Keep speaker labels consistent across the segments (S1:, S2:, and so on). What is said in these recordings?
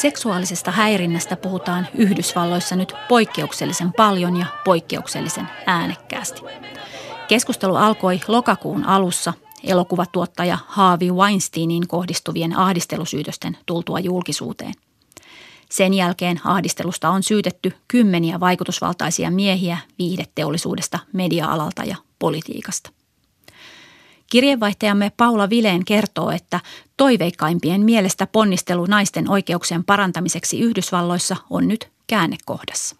S1: Seksuaalisesta häirinnästä puhutaan Yhdysvalloissa nyt poikkeuksellisen paljon ja poikkeuksellisen äänekkäästi. Keskustelu alkoi lokakuun alussa elokuvatuottaja Haavi Weinsteinin kohdistuvien ahdistelusyytösten tultua julkisuuteen. Sen jälkeen ahdistelusta on syytetty kymmeniä vaikutusvaltaisia miehiä viihdeteollisuudesta, media-alalta ja politiikasta. Kirjeenvaihtajamme Paula Vileen kertoo, että toiveikkaimpien mielestä ponnistelu naisten oikeuksien parantamiseksi Yhdysvalloissa on nyt käännekohdassa.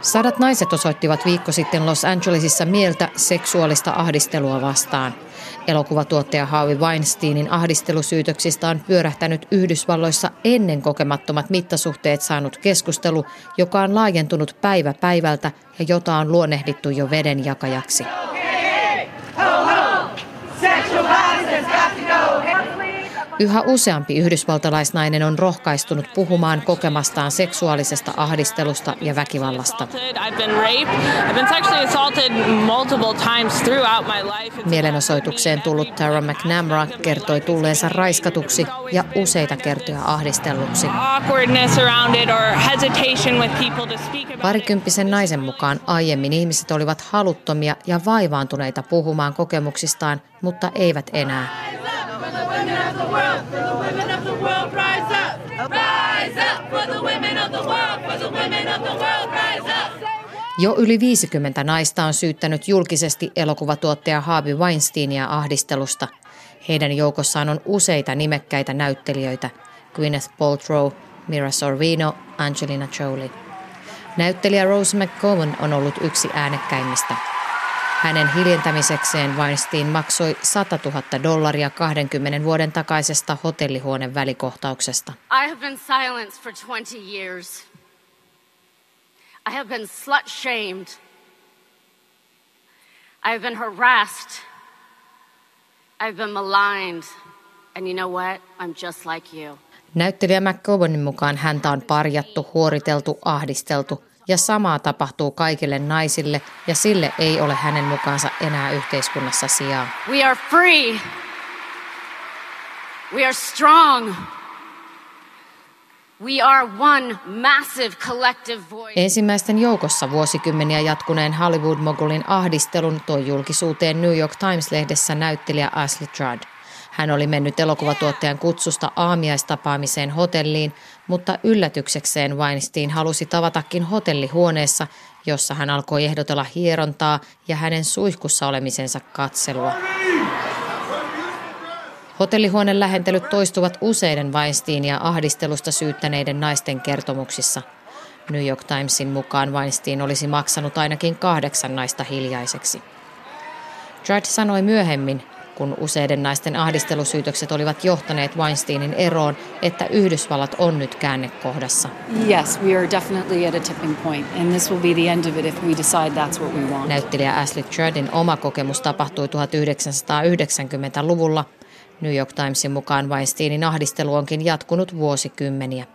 S2: Sadat naiset osoittivat viikko sitten Los Angelesissa mieltä seksuaalista ahdistelua vastaan. Elokuvatuottaja Harvey Weinsteinin ahdistelusyytöksistä on pyörähtänyt Yhdysvalloissa ennen kokemattomat mittasuhteet saanut keskustelu, joka on laajentunut päivä päivältä ja jota on luonnehdittu jo vedenjakajaksi. ho, ho! Sexual Yhä useampi yhdysvaltalaisnainen on rohkaistunut puhumaan kokemastaan seksuaalisesta ahdistelusta ja väkivallasta. Mielenosoitukseen tullut Tara McNamara kertoi tulleensa raiskatuksi ja useita kertoja ahdistelluksi. Parikymppisen naisen mukaan aiemmin ihmiset olivat haluttomia ja vaivaantuneita puhumaan kokemuksistaan, mutta eivät enää of the world, for the women of the world, rise up. Rise up for the women of the world, for the women of the world, rise up. Jo yli 50 naista on syyttänyt julkisesti elokuvatuottaja Harvey Weinsteinia ahdistelusta. Heidän joukossaan on useita nimekkäitä näyttelijöitä, Gwyneth Paltrow, Mira Sorvino, Angelina Jolie. Näyttelijä Rose McGowan on ollut yksi äänekkäimmistä. Hänen hiljentämisekseen Weinstein maksoi 100 000 dollaria 20 vuoden takaisesta hotellihuoneen välikohtauksesta. I have been silenced for 20 years. I have been slut shamed. I have been harassed. I've been maligned. And you know what? I'm just like you. Näyttelijä McGowanin mukaan häntä on parjattu, huoriteltu, ahdisteltu – ja samaa tapahtuu kaikille naisille ja sille ei ole hänen mukaansa enää yhteiskunnassa sijaa. We are free. We are strong. We are one massive collective voice. Ensimmäisten joukossa vuosikymmeniä jatkuneen Hollywood-mogulin ahdistelun toi julkisuuteen New York Times-lehdessä näyttelijä Ashley Judd. Hän oli mennyt elokuvatuottajan kutsusta aamiaistapaamiseen hotelliin, mutta yllätyksekseen Weinstein halusi tavatakin hotellihuoneessa, jossa hän alkoi ehdotella hierontaa ja hänen suihkussa olemisensa katselua. Hotellihuoneen lähentelyt toistuvat useiden Weinsteinia ahdistelusta syyttäneiden naisten kertomuksissa. New York Timesin mukaan Weinstein olisi maksanut ainakin kahdeksan naista hiljaiseksi. Judd sanoi myöhemmin, kun useiden naisten ahdistelusyytökset olivat johtaneet Weinsteinin eroon, että Yhdysvallat on nyt käännekohdassa. Yes, we are definitely at a tipping point and this will be the end of it if we decide that's what we want. Näyttelijä Ashley Juddin oma kokemus tapahtui 1990-luvulla. New York Timesin mukaan Weinsteinin ahdistelu onkin jatkunut vuosikymmeniä.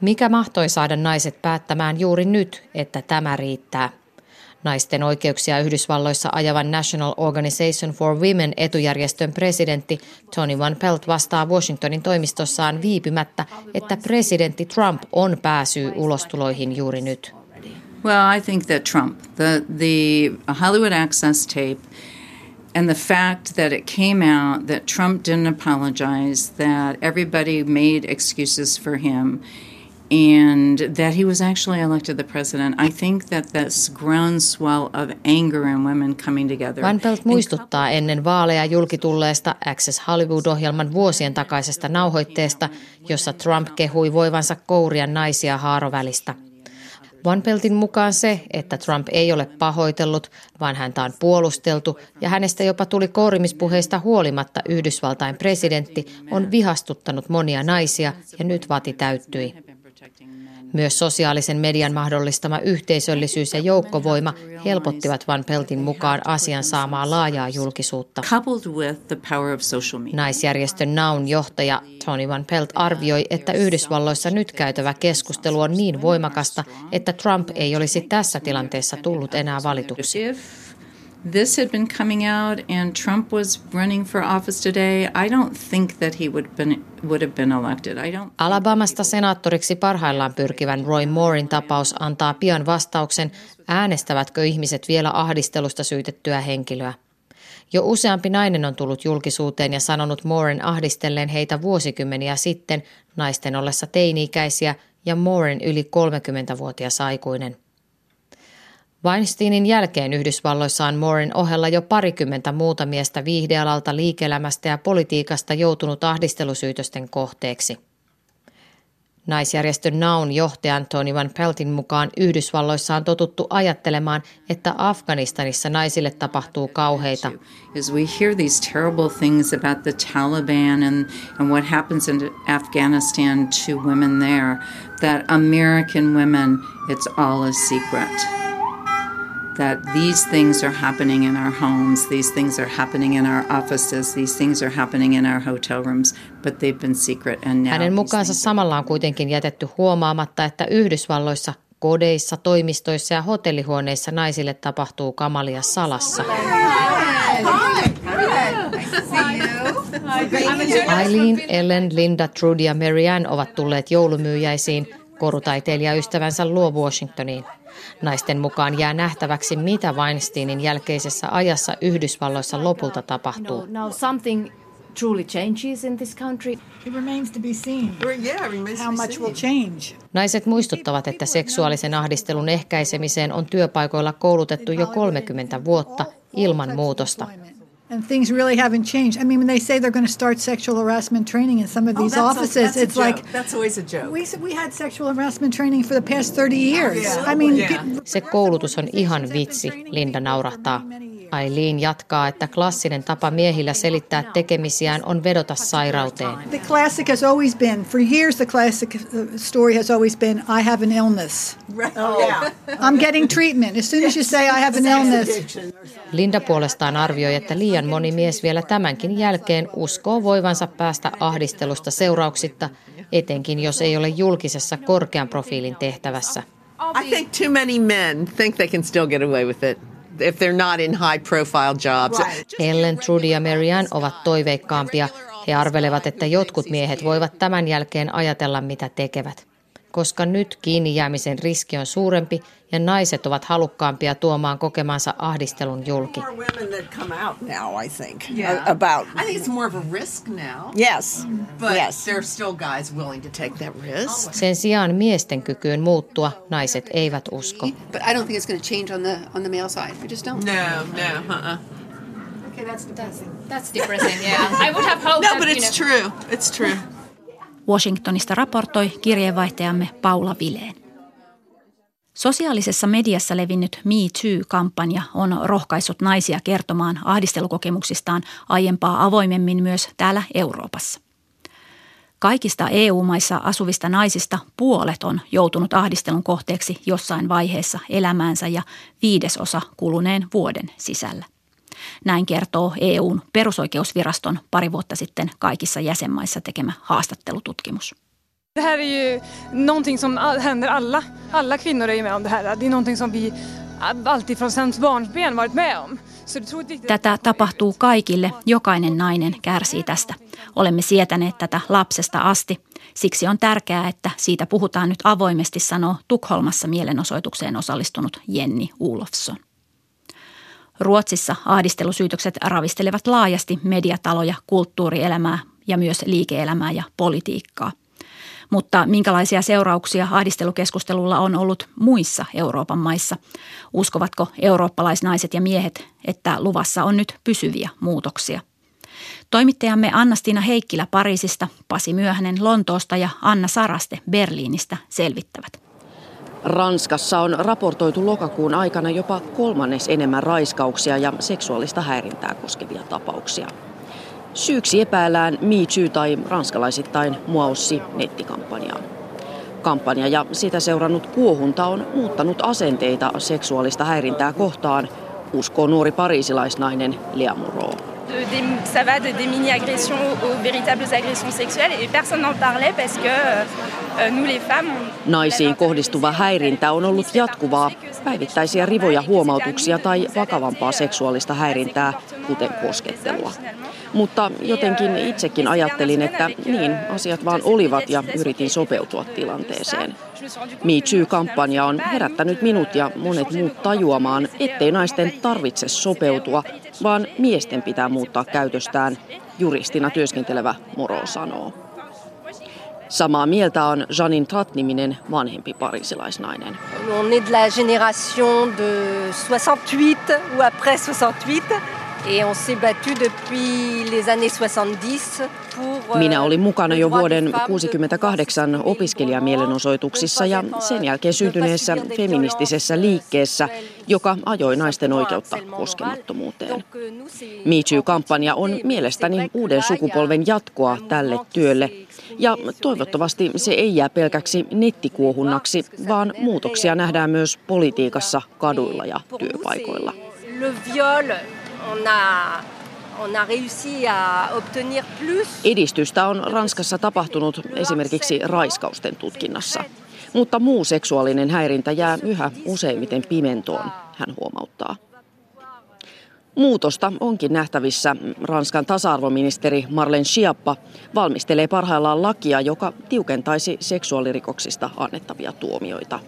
S2: Mikä mahtoi saada naiset päättämään juuri nyt, että tämä riittää? Naisten oikeuksia Yhdysvalloissa ajavan National Organization for Women etujärjestön presidentti Tony Van Pelt vastaa Washingtonin toimistossaan viipymättä, että presidentti Trump on pääsyy ulostuloihin juuri nyt.
S3: Well, I think that Trump, the, the Hollywood Access tape and the fact that it came out that Trump didn't apologize, that everybody made excuses for him – and that he was actually elected the president. I think that this groundswell of anger in women coming together.
S2: Van Pelt muistuttaa ennen vaaleja julkitulleesta Access Hollywood-ohjelman vuosien takaisesta nauhoitteesta, jossa Trump kehui voivansa kouria naisia haarovälistä. Van Peltin mukaan se, että Trump ei ole pahoitellut, vaan häntä on puolusteltu ja hänestä jopa tuli kourimispuheista huolimatta Yhdysvaltain presidentti, on vihastuttanut monia naisia ja nyt vati täyttyi. Myös sosiaalisen median mahdollistama yhteisöllisyys ja joukkovoima helpottivat Van Peltin mukaan asian saamaa laajaa julkisuutta. Naisjärjestön Naun johtaja Tony Van Pelt arvioi, että Yhdysvalloissa nyt käytävä keskustelu on niin voimakasta, että Trump ei olisi tässä tilanteessa tullut enää valituksi
S3: this had been coming out and Trump was running for office today, I don't think that he would, been, would have been elected. I don't
S2: Alabamasta senaattoriksi parhaillaan pyrkivän Roy Moorein tapaus antaa pian vastauksen, äänestävätkö ihmiset vielä ahdistelusta syytettyä henkilöä. Jo useampi nainen on tullut julkisuuteen ja sanonut Mooren ahdistelleen heitä vuosikymmeniä sitten naisten ollessa teini-ikäisiä ja Mooren yli 30-vuotias aikuinen. Weinsteinin jälkeen Yhdysvalloissa on Mooren ohella jo parikymmentä muuta miestä viihdealalta, liike-elämästä ja politiikasta joutunut ahdistelusyytösten kohteeksi. Naisjärjestön Naun johtajan Tony Van Peltin mukaan Yhdysvalloissa on totuttu ajattelemaan, että Afganistanissa naisille tapahtuu kauheita.
S3: Afghanistan to women there, that American women, it's all a secret that these things are happening in our homes, these things are happening in our offices, these things are happening in our hotel rooms, but they've been secret and now
S2: Hänen mukaansa samalla on kuitenkin jätetty huomaamatta, että Yhdysvalloissa kodeissa, toimistoissa ja hotellihuoneissa naisille tapahtuu kamalia salassa. Eileen, Ellen, Linda, Trudy ja Marianne ovat tulleet joulumyyjäisiin korutaiteilijaystävänsä luo Washingtoniin. Naisten mukaan jää nähtäväksi, mitä Weinsteinin jälkeisessä ajassa Yhdysvalloissa lopulta tapahtuu. truly changes in this country. It remains to be seen. How much will change? Naiset muistuttavat, että seksuaalisen ahdistelun ehkäisemiseen on työpaikoilla koulutettu jo 30 vuotta ilman muutosta
S4: and things really haven't changed. I mean, when they say they're going to start sexual harassment training in some of oh, these oh, offices, a, it's like
S5: that's always a joke.
S4: We we had sexual harassment training for the past 30 years. Yeah. I mean, yeah.
S2: se koulutus on ihan vitsi, Linda naurahtaa. Aileen jatkaa, että klassinen tapa miehillä selittää tekemisiään on vedota sairauteen.
S4: The classic has always been, for years the classic story has always been, I have an illness. Oh. I'm getting treatment. As soon as you say I have an illness.
S2: Linda puolestaan arvioi, että liian moni mies vielä tämänkin jälkeen uskoo voivansa päästä ahdistelusta seurauksitta, etenkin jos ei ole julkisessa korkean profiilin tehtävässä.
S5: I think too many men think they can still get away with it if they're not in high profile jobs.
S2: Ellen, Trudy ja Marianne ovat toiveikkaampia. He arvelevat, että jotkut miehet voivat tämän jälkeen ajatella, mitä tekevät koska nyt kiinni jäämisen riski on suurempi ja naiset ovat halukkaampia tuomaan kokemansa ahdistelun julki. Sen sijaan miesten kykyyn muuttua naiset eivät usko. But I don't think it's going to change on the on the male side. I just don't. No, no, uh-uh. Okay, that's depressing. That's depressing, yeah. I would have hoped
S5: No, but it's true. It's true.
S1: Washingtonista raportoi kirjeenvaihtajamme Paula Vileen. Sosiaalisessa mediassa levinnyt Me Too-kampanja on rohkaissut naisia kertomaan ahdistelukokemuksistaan aiempaa avoimemmin myös täällä Euroopassa. Kaikista EU-maissa asuvista naisista puolet on joutunut ahdistelun kohteeksi jossain vaiheessa elämäänsä ja viidesosa kuluneen vuoden sisällä. Näin kertoo EUn perusoikeusviraston pari vuotta sitten kaikissa jäsenmaissa tekemä haastattelututkimus.
S6: Det här är ju någonting som händer alla. Alla kvinnor är ju med om det här. Det är någonting som vi alltid från sedan barnsben varit med om.
S1: Tätä tapahtuu kaikille. Jokainen nainen kärsii tästä. Olemme sietäneet tätä lapsesta asti. Siksi on tärkeää, että siitä puhutaan nyt avoimesti, sanoo Tukholmassa mielenosoitukseen osallistunut Jenni Ulofsson. Ruotsissa ahdistelusyytökset ravistelevat laajasti mediataloja, kulttuurielämää ja myös liike-elämää ja politiikkaa. Mutta minkälaisia seurauksia ahdistelukeskustelulla on ollut muissa Euroopan maissa? Uskovatko eurooppalaisnaiset ja miehet, että luvassa on nyt pysyviä muutoksia? Toimittajamme Anna-Stina Heikkilä Pariisista, Pasi Myöhänen Lontoosta ja Anna Saraste Berliinistä selvittävät.
S7: Ranskassa on raportoitu lokakuun aikana jopa kolmannes enemmän raiskauksia ja seksuaalista häirintää koskevia tapauksia. Syyksi epäillään Me Too tai ranskalaisittain Muaussi nettikampanjaa. Kampanja ja sitä seurannut kuohunta on muuttanut asenteita seksuaalista häirintää kohtaan, uskoo nuori parisilaisnainen Lea Moreau.
S8: De, ça va de des mini-agressions aux véritables agressions sexuelles et personne n'en parlait parce que euh, nous les femmes...
S7: Naisiin kohdistuva häirintä on ollut jatkuvaa, päivittäisiä rivoja huomautuksia tai vakavampaa seksuaalista häirintää, kuten koskettelua. Mutta jotenkin itsekin ajattelin, että niin, asiat vaan olivat ja yritin sopeutua tilanteeseen. Me Too-kampanja on herättänyt minut ja monet muut tajuamaan, ettei naisten tarvitse sopeutua, vaan miesten pitää muuttaa käytöstään, juristina työskentelevä Moro sanoo. Samaa mieltä on Janine Trat-niminen vanhempi parisilaisnainen.
S9: On est de la génération de 68 ou après 68. Et on s'est battu depuis les années 70 pour...
S7: Minä olin mukana jo vuoden 1968 opiskelijamielenosoituksissa ja sen jälkeen syntyneessä feministisessä liikkeessä, joka ajoi naisten oikeutta koskemattomuuteen. Me Too-kampanja on mielestäni uuden sukupolven jatkoa tälle työlle ja toivottavasti se ei jää pelkäksi nettikuohunnaksi, vaan muutoksia nähdään myös politiikassa, kaduilla ja työpaikoilla. Le viol on a. Edistystä on Ranskassa tapahtunut esimerkiksi raiskausten tutkinnassa. Mutta muu seksuaalinen häirintä jää yhä useimmiten pimentoon, hän huomauttaa. Muutosta onkin nähtävissä. Ranskan tasa-arvoministeri Marlene Schiappa valmistelee parhaillaan lakia, joka tiukentaisi seksuaalirikoksista annettavia tuomioita.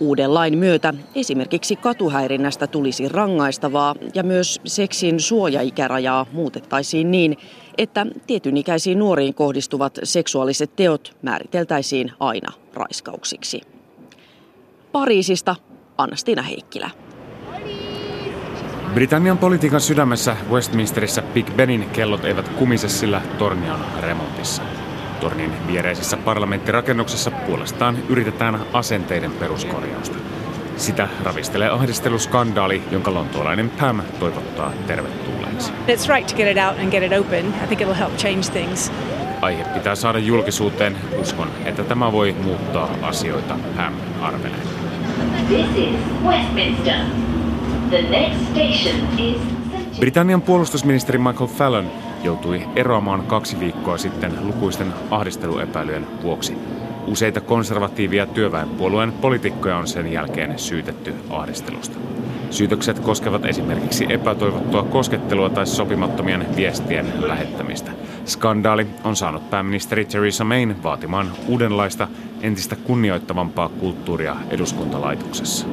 S7: Uuden lain myötä esimerkiksi katuhäirinnästä tulisi rangaistavaa ja myös seksin suojaikärajaa muutettaisiin niin, että tietyn ikäisiin nuoriin kohdistuvat seksuaaliset teot määriteltäisiin aina raiskauksiksi. Pariisista Anna-Stina Heikkilä.
S10: Britannian politiikan sydämessä Westminsterissä Big Benin kellot eivät kumise, sillä torni on remontissa. Tornin viereisessä parlamenttirakennuksessa puolestaan yritetään asenteiden peruskorjausta. Sitä ravistelee ahdisteluskandaali, jonka lontoolainen Pam toivottaa tervetulleeksi. It's right to get it out and get it open. I think it'll help change things. Aihe pitää saada julkisuuteen. Uskon, että tämä voi muuttaa asioita, Pam arvelee. This is Westminster. The next station is Britannian puolustusministeri Michael Fallon joutui eroamaan kaksi viikkoa sitten lukuisten ahdisteluepäilyjen vuoksi. Useita konservatiivia työväenpuolueen poliitikkoja on sen jälkeen syytetty ahdistelusta. Syytökset koskevat esimerkiksi epätoivottua koskettelua tai sopimattomien viestien lähettämistä. Skandaali on saanut pääministeri Theresa Mayn vaatimaan uudenlaista, entistä kunnioittavampaa kulttuuria eduskuntalaitoksessa.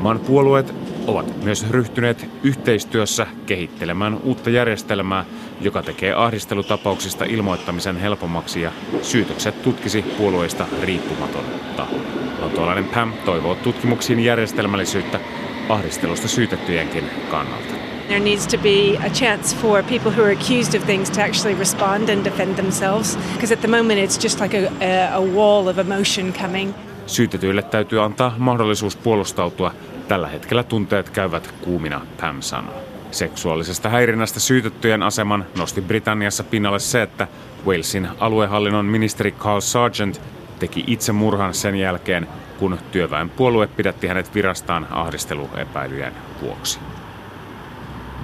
S10: Maan puolueet ovat myös ryhtyneet yhteistyössä kehittelemään uutta järjestelmää, joka tekee ahdistelutapauksista ilmoittamisen helpommaksi ja syytökset tutkisi puolueista riippumaton taho. Lontoolainen Pam toivoo tutkimuksiin järjestelmällisyyttä ahdistelusta syytettyjenkin kannalta.
S11: There needs to be a chance for people who are accused of things to actually respond and defend themselves, because at the moment it's just like a, a wall of emotion coming.
S10: Syytetyille täytyy antaa mahdollisuus puolustautua Tällä hetkellä tunteet käyvät kuumina, Pam sanoo. Seksuaalisesta häirinnästä syytettyjen aseman nosti Britanniassa pinnalle se, että Walesin aluehallinnon ministeri Carl Sargent teki itse murhan sen jälkeen, kun työväenpuolue pidätti hänet virastaan ahdisteluepäilyjen vuoksi.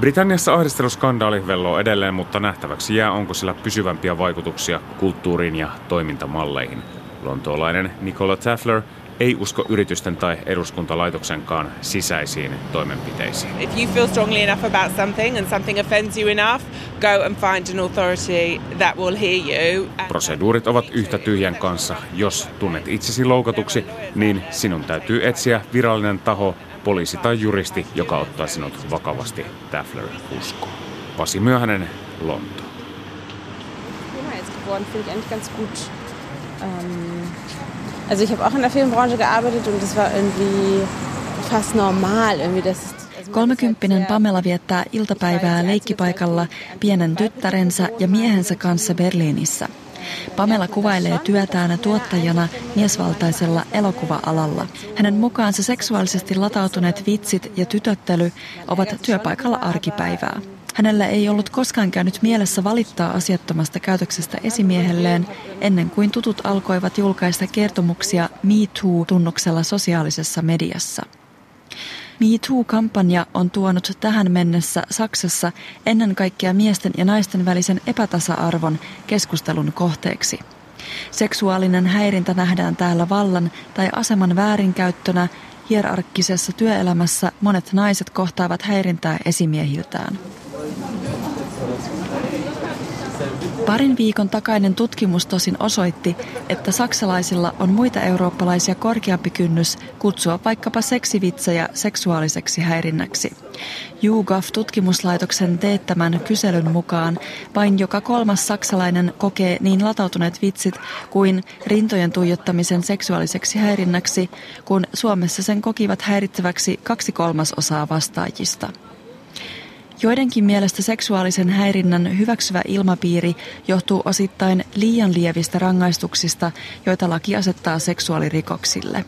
S10: Britanniassa ahdisteluskandaali velloo edelleen, mutta nähtäväksi jää, onko sillä pysyvämpiä vaikutuksia kulttuuriin ja toimintamalleihin. Lontoolainen Nicola Taffler ei usko yritysten tai eduskuntalaitoksenkaan sisäisiin toimenpiteisiin. If you feel strongly enough about something and something offends you enough, go and find an authority that will hear you. Proseduurit ovat yhtä tyhjän kanssa. Jos tunnet itsesi loukatuksi, niin sinun täytyy etsiä virallinen taho, poliisi tai juristi, joka ottaa sinut vakavasti, Daffler uskoo. Pasi Myöhänen, Lonto. Ja, finde ich eigentlich ganz gut.
S12: Ähm, Also ich habe auch in der Filmbranche gearbeitet und das war irgendwie fast normal. Irgendwie das Kolmekymppinen Pamela viettää iltapäivää leikkipaikalla pienen tyttärensä ja miehensä kanssa Berliinissä. Pamela kuvailee työtään tuottajana miesvaltaisella elokuva-alalla. Hänen mukaansa seksuaalisesti latautuneet vitsit ja tytöttely ovat työpaikalla arkipäivää. Hänellä ei ollut koskaan käynyt mielessä valittaa asiattomasta käytöksestä esimiehelleen ennen kuin tutut alkoivat julkaista kertomuksia Me Too-tunnuksella sosiaalisessa mediassa. Me Too-kampanja on tuonut tähän mennessä Saksassa ennen kaikkea miesten ja naisten välisen epätasa-arvon keskustelun kohteeksi. Seksuaalinen häirintä nähdään täällä vallan tai aseman väärinkäyttönä. Hierarkkisessa työelämässä monet naiset kohtaavat häirintää esimiehiltään. Parin viikon takainen tutkimus tosin osoitti, että saksalaisilla on muita eurooppalaisia korkeampi kynnys kutsua vaikkapa seksivitsejä seksuaaliseksi häirinnäksi. YouGov-tutkimuslaitoksen teettämän kyselyn mukaan vain joka kolmas saksalainen kokee niin latautuneet vitsit kuin rintojen tuijottamisen seksuaaliseksi häirinnäksi, kun Suomessa sen kokivat häiritseväksi kaksi kolmasosaa vastaajista. Joidenkin mielestä seksuaalisen häirinnän hyväksyvä ilmapiiri johtuu osittain liian lievistä rangaistuksista, joita laki asettaa seksuaalirikoksille.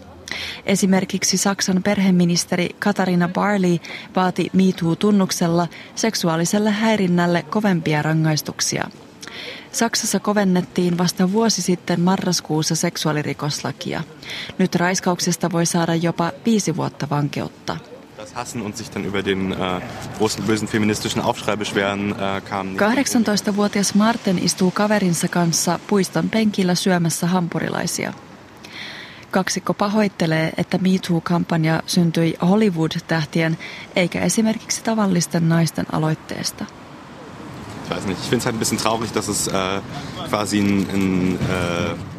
S12: Esimerkiksi Saksan perheministeri Katarina Barley vaati MeToo-tunnuksella seksuaaliselle häirinnälle kovempia rangaistuksia. Saksassa kovennettiin vasta vuosi sitten marraskuussa seksuaalirikoslakia. Nyt raiskauksesta voi saada jopa viisi vuotta vankeutta hassen und sich dann über den äh, großen bösen feministischen Aufschrei beschweren, äh, kam 18-vuotias Martin istuu kaverinsa kanssa puiston penkillä syömässä hampurilaisia. Kaksikko pahoittelee, että MeToo-kampanja syntyi Hollywood-tähtien eikä esimerkiksi tavallisten naisten aloitteesta.
S13: Ich weiß nicht, ich finde es halt ein bisschen traurig, dass es äh, quasi ein, ein äh,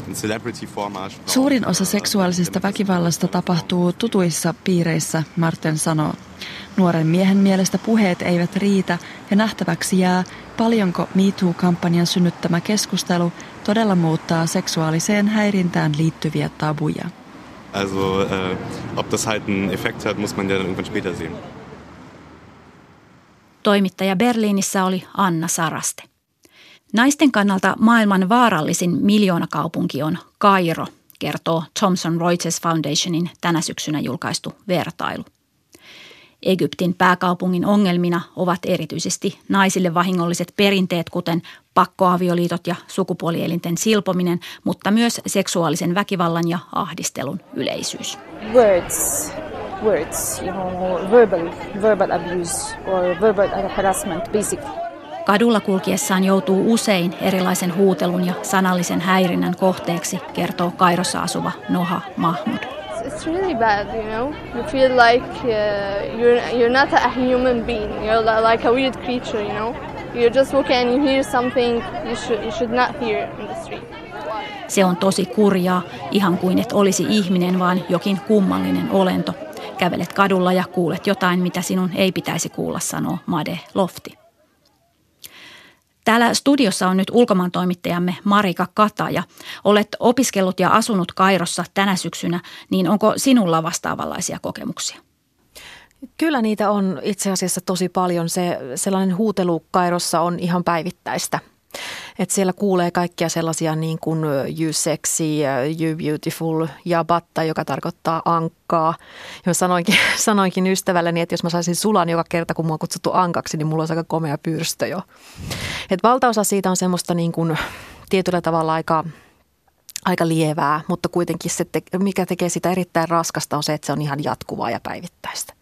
S12: Suurin osa seksuaalisesta väkivallasta tapahtuu tutuissa piireissä, Marten sanoo. Nuoren miehen mielestä puheet eivät riitä ja nähtäväksi jää, paljonko MeToo-kampanjan synnyttämä keskustelu todella muuttaa seksuaaliseen häirintään liittyviä tabuja.
S13: Also, äh, ob das halt einen Effekt hat, muss man ja irgendwann später sehen.
S1: Toimittaja Berliinissä oli Anna Saraste. Naisten kannalta maailman vaarallisin miljoonakaupunki on Kairo, kertoo Thomson Reuters Foundationin tänä syksynä julkaistu vertailu. Egyptin pääkaupungin ongelmina ovat erityisesti naisille vahingolliset perinteet, kuten pakkoavioliitot ja sukupuolielinten silpominen, mutta myös seksuaalisen väkivallan ja ahdistelun yleisyys.
S14: Words, words, you know, verbal, verbal abuse or verbal harassment, basically.
S1: Kadulla kulkiessaan joutuu usein erilaisen huutelun ja sanallisen häirinnän kohteeksi, kertoo Kairossa asuva Noha Mahmud.
S14: It's really bad, you know. You feel like uh, you're, you're not a human being. You're like a weird creature, you know. You're just walking and you hear something you should, you should not hear in the street.
S1: Se on tosi kurjaa, ihan kuin et olisi ihminen, vaan jokin kummallinen olento. Kävelet kadulla ja kuulet jotain, mitä sinun ei pitäisi kuulla, sanoo Made Lofti. Täällä studiossa on nyt ulkomaan toimittajamme Marika Kataja. Olet opiskellut ja asunut Kairossa tänä syksynä, niin onko sinulla vastaavanlaisia kokemuksia?
S15: Kyllä niitä on itse asiassa tosi paljon. Se sellainen huutelu Kairossa on ihan päivittäistä – että siellä kuulee kaikkia sellaisia niin kuin you sexy, you beautiful ja batta, joka tarkoittaa ankkaa. Ja mä sanoinkin, sanoinkin ystävälleni, että jos mä saisin sulan joka kerta, kun mua on kutsuttu ankaksi, niin mulla olisi aika komea pyrstö jo. Et valtaosa siitä on semmoista niin kuin tietyllä tavalla aika aika lievää, mutta kuitenkin se, mikä tekee sitä erittäin raskasta on se, että se on ihan jatkuvaa ja päivittäistä.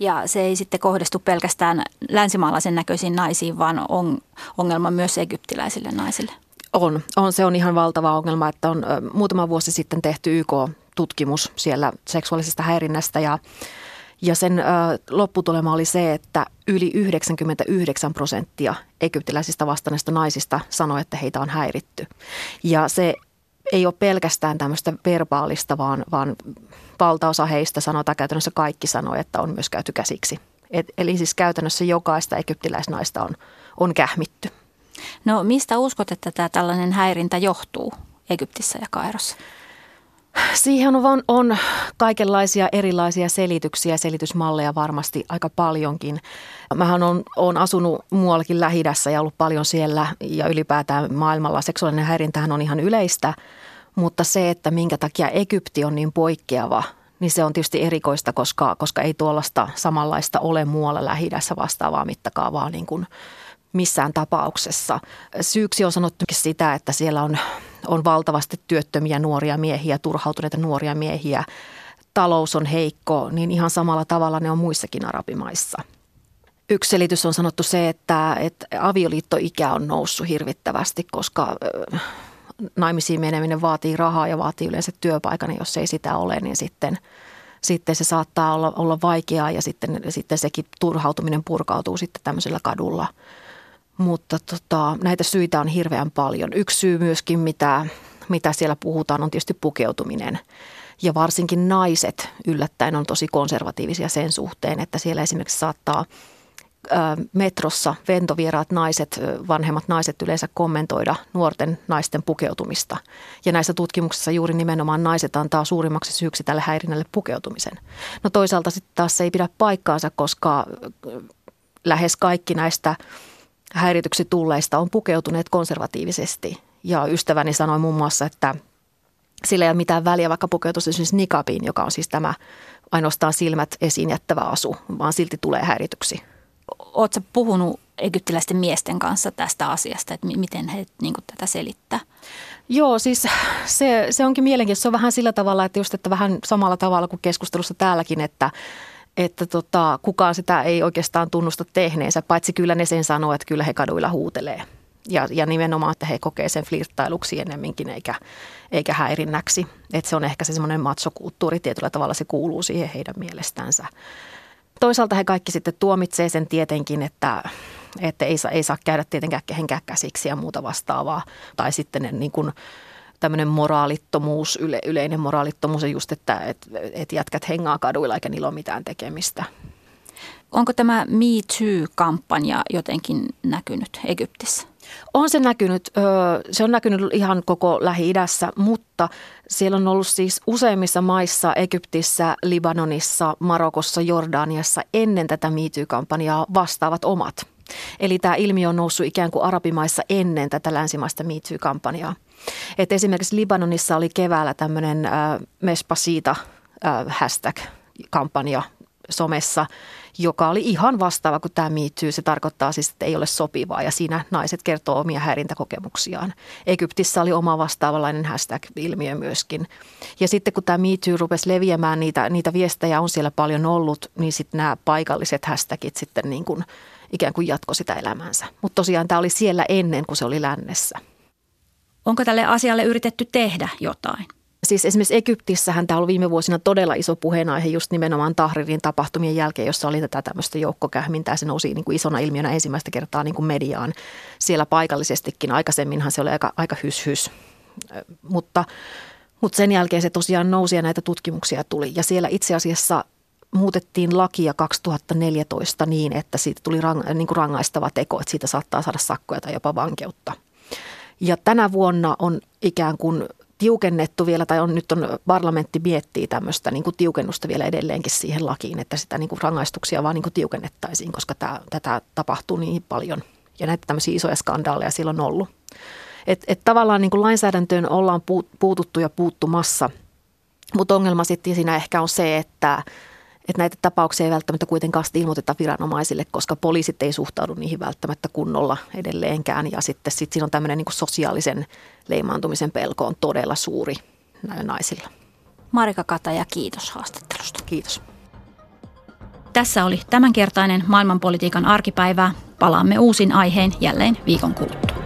S1: Ja se ei sitten kohdistu pelkästään länsimaalaisen näköisiin naisiin, vaan on ongelma myös egyptiläisille naisille.
S15: On, on. Se on ihan valtava ongelma, että on muutama vuosi sitten tehty YK-tutkimus siellä seksuaalisesta häirinnästä ja ja sen ö, lopputulema oli se, että yli 99 prosenttia egyptiläisistä vastanneista naisista sanoi, että heitä on häiritty. Ja se ei ole pelkästään tämmöistä verbaalista, vaan, vaan valtaosa heistä sanotaan käytännössä kaikki sanoo, että on myös käyty käsiksi. Et, eli siis käytännössä jokaista egyptiläisnaista on, on kähmitty.
S1: No mistä uskot, että tämä tällainen häirintä johtuu Egyptissä ja Kairossa?
S15: Siihen on, on kaikenlaisia erilaisia selityksiä ja selitysmalleja varmasti aika paljonkin. Mähän on, on asunut muuallakin lähi ja ollut paljon siellä ja ylipäätään maailmalla seksuaalinen häirintähän on ihan yleistä – mutta se, että minkä takia Egypti on niin poikkeava niin se on tietysti erikoista, koska, koska ei tuollaista samanlaista ole muualla lähi vastaavaa mittakaavaa niin kuin missään tapauksessa. Syyksi on sanottu sitä, että siellä on, on valtavasti työttömiä nuoria miehiä, turhautuneita nuoria miehiä, talous on heikko, niin ihan samalla tavalla ne on muissakin arabimaissa. Yksi selitys on sanottu se, että, että avioliittoikä on noussut hirvittävästi, koska naimisiin meneminen vaatii rahaa ja vaatii yleensä työpaikan. Jos ei sitä ole, niin sitten, sitten se saattaa olla, olla vaikeaa ja sitten, sitten sekin turhautuminen purkautuu sitten tämmöisellä kadulla. Mutta tota, näitä syitä on hirveän paljon. Yksi syy myöskin, mitä, mitä siellä puhutaan, on tietysti pukeutuminen. Ja varsinkin naiset yllättäen on tosi konservatiivisia sen suhteen, että siellä esimerkiksi saattaa – metrossa ventovieraat naiset, vanhemmat naiset yleensä kommentoida nuorten naisten pukeutumista. Ja näissä tutkimuksissa juuri nimenomaan naiset antaa suurimmaksi syyksi tälle häirinnälle pukeutumisen. No toisaalta sitten taas se ei pidä paikkaansa, koska lähes kaikki näistä häirityksi tulleista on pukeutuneet konservatiivisesti. Ja ystäväni sanoi muun muassa, että sillä ei ole mitään väliä, vaikka pukeutuisi esimerkiksi nikabiin, joka on siis tämä ainoastaan silmät esiin jättävä asu, vaan silti tulee häirityksi.
S1: Oletko puhunut egyptiläisten miesten kanssa tästä asiasta, että miten he niin kuin, tätä selittää?
S15: Joo, siis se, se onkin mielenkiintoista. Se on vähän sillä tavalla, että just että vähän samalla tavalla kuin keskustelussa täälläkin, että, että tota, kukaan sitä ei oikeastaan tunnusta tehneensä, paitsi kyllä ne sen sanoo, että kyllä he kaduilla huutelee. Ja, ja nimenomaan, että he kokee sen flirttailuksi ennemminkin eikä, eikä häirinnäksi. Että se on ehkä se semmoinen matsokulttuuri, tietyllä tavalla se kuuluu siihen heidän mielestänsä. Toisaalta he kaikki sitten tuomitsee sen tietenkin, että, että ei, saa, ei saa käydä tietenkään kehenkään käsiksi ja muuta vastaavaa. Tai sitten ne, niin kuin, tämmöinen moraalittomuus, yle, yleinen moraalittomuus on just, että et, et jätkät hengaa kaduilla eikä niillä ole mitään tekemistä.
S1: Onko tämä Me Too-kampanja jotenkin näkynyt Egyptissä?
S15: On se näkynyt, se on näkynyt ihan koko Lähi-idässä, mutta siellä on ollut siis useimmissa maissa, Egyptissä, Libanonissa, Marokossa, Jordaniassa ennen tätä MeToo-kampanjaa vastaavat omat. Eli tämä ilmiö on noussut ikään kuin arabimaissa ennen tätä länsimaista MeToo-kampanjaa. Et esimerkiksi Libanonissa oli keväällä tämmöinen äh, Mespasita äh, hashtag-kampanja somessa, joka oli ihan vastaava kuin tämä miittyy. Se tarkoittaa siis, että ei ole sopivaa ja siinä naiset kertoo omia häirintäkokemuksiaan. Egyptissä oli oma vastaavanlainen hashtag-ilmiö myöskin. Ja sitten kun tämä miittyy rupesi leviämään, niitä, niitä viestejä on siellä paljon ollut, niin sitten nämä paikalliset hashtagit sitten niin kuin ikään kuin jatko sitä elämänsä. Mutta tosiaan tämä oli siellä ennen kuin se oli lännessä.
S1: Onko tälle asialle yritetty tehdä jotain?
S15: Siis esimerkiksi Egyptissähän tämä oli viime vuosina todella iso puheenaihe just nimenomaan Tahririn tapahtumien jälkeen, jossa oli tätä tämmöistä joukkokähmintää. Se nousi niin kuin isona ilmiönä ensimmäistä kertaa niin kuin mediaan siellä paikallisestikin. Aikaisemminhan se oli aika, aika hys-hys, mutta, mutta sen jälkeen se tosiaan nousi ja näitä tutkimuksia tuli. Ja siellä itse asiassa muutettiin lakia 2014 niin, että siitä tuli rang, niin kuin rangaistava teko, että siitä saattaa saada sakkoja tai jopa vankeutta. Ja tänä vuonna on ikään kuin tiukennettu vielä, tai on, nyt on parlamentti miettii tämmöistä niin kuin tiukennusta vielä edelleenkin siihen lakiin, että sitä niin kuin rangaistuksia vaan niin kuin tiukennettaisiin, koska tämä, tätä tapahtuu niin paljon. Ja näitä tämmöisiä isoja skandaaleja siellä on ollut. Et, et tavallaan niin kuin lainsäädäntöön ollaan puututtu ja puuttumassa, mutta ongelma sitten siinä ehkä on se, että että näitä tapauksia ei välttämättä kuitenkaan ilmoiteta viranomaisille, koska poliisit ei suhtaudu niihin välttämättä kunnolla edelleenkään. Ja sitten sit siinä on tämmöinen niin sosiaalisen leimaantumisen pelko on todella suuri näillä naisilla.
S1: Marika Kataja, kiitos haastattelusta.
S15: Kiitos.
S1: Tässä oli tämänkertainen maailmanpolitiikan arkipäivää. Palaamme uusin aiheen jälleen viikon kuluttua.